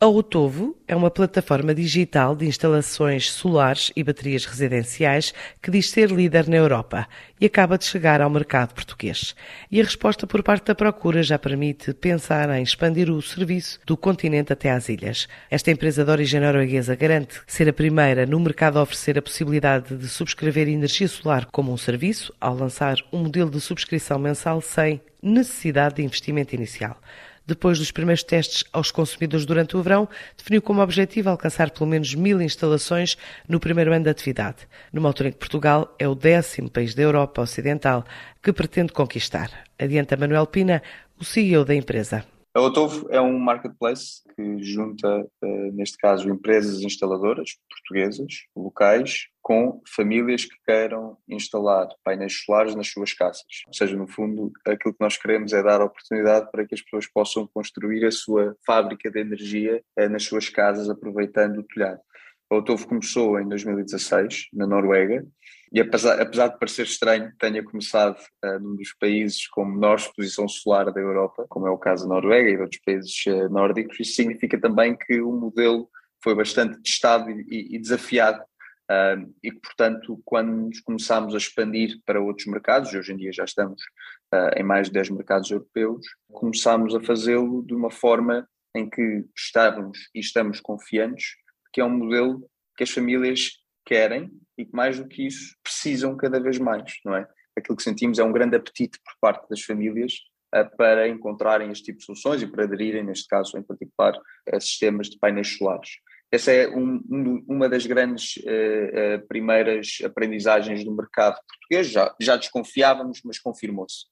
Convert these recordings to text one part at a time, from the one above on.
A Otovo é uma plataforma digital de instalações solares e baterias residenciais que diz ser líder na Europa e acaba de chegar ao mercado português. E a resposta por parte da procura já permite pensar em expandir o serviço do continente até às ilhas. Esta empresa de origem norueguesa garante ser a primeira no mercado a oferecer a possibilidade de subscrever energia solar como um serviço ao lançar um modelo de subscrição mensal sem necessidade de investimento inicial depois dos primeiros testes aos consumidores durante o verão, definiu como objetivo alcançar pelo menos mil instalações no primeiro ano de atividade, numa altura em que Portugal é o décimo país da Europa Ocidental que pretende conquistar. Adianta Manuel Pina, o CEO da empresa. A Otovo é um marketplace que junta, eh, neste caso, empresas instaladoras portuguesas, locais, com famílias que queiram instalar painéis solares nas suas casas. Ou seja, no fundo, aquilo que nós queremos é dar oportunidade para que as pessoas possam construir a sua fábrica de energia eh, nas suas casas, aproveitando o telhado. A Otovo começou em 2016, na Noruega, e apesar, apesar de parecer estranho que tenha começado uh, num dos países com menor exposição solar da Europa, como é o caso da Noruega e de outros países uh, nórdicos, isso significa também que o modelo foi bastante testado e, e desafiado uh, e que, portanto, quando começámos a expandir para outros mercados, e hoje em dia já estamos em mais de 10 mercados europeus, começámos a fazê-lo de uma forma em que estávamos e estamos confiantes que é um modelo que as famílias querem e que mais do que isso precisam cada vez mais, não é? Aquilo que sentimos é um grande apetite por parte das famílias uh, para encontrarem este tipo de soluções e para aderirem, neste caso em particular, a sistemas de painéis solares. Essa é um, um, uma das grandes uh, uh, primeiras aprendizagens do mercado português. Já, já desconfiávamos, mas confirmou-se.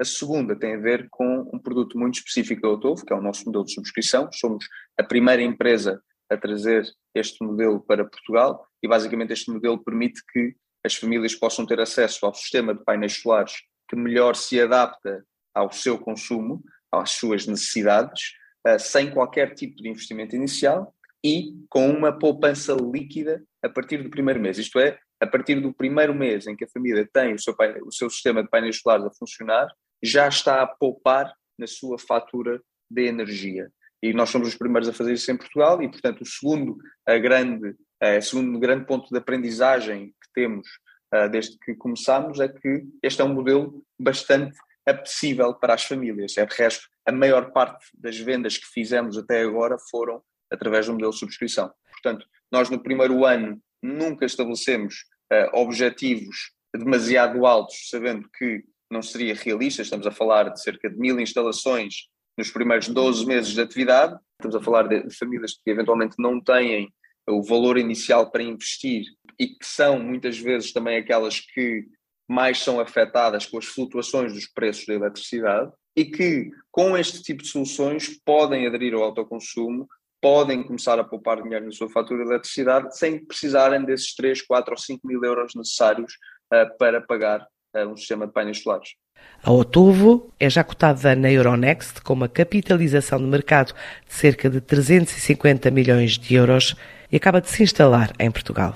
A segunda tem a ver com um produto muito específico da Otovo, que é o nosso modelo de subscrição. Somos a primeira empresa a trazer este modelo para Portugal e basicamente este modelo permite que as famílias possam ter acesso ao sistema de painéis solares que melhor se adapta ao seu consumo, às suas necessidades, eh, sem qualquer tipo de investimento inicial e com uma poupança líquida a partir do primeiro mês. Isto é, a partir do primeiro mês em que a família tem o seu, o seu sistema de painéis solares a funcionar, já está a poupar na sua fatura de energia e nós somos os primeiros a fazer isso em Portugal e, portanto, o segundo a grande, a segundo grande ponto de aprendizagem que temos uh, desde que começámos é que este é um modelo bastante apetecível para as famílias. É, de resto, a maior parte das vendas que fizemos até agora foram através do modelo de subscrição. Portanto, nós no primeiro ano nunca estabelecemos uh, objetivos demasiado altos, sabendo que não seria realista, estamos a falar de cerca de mil instalações nos primeiros 12 meses de atividade. Estamos a falar de famílias que eventualmente não têm o valor inicial para investir e que são muitas vezes também aquelas que mais são afetadas com as flutuações dos preços da eletricidade e que com este tipo de soluções podem aderir ao autoconsumo, podem começar a poupar dinheiro na sua fatura de eletricidade sem precisarem desses 3, 4 ou 5 mil euros necessários uh, para pagar uh, um sistema de painéis solares. A Otovo é já cotada na Euronext com uma capitalização de mercado de cerca de 350 milhões de euros e acaba de se instalar em Portugal.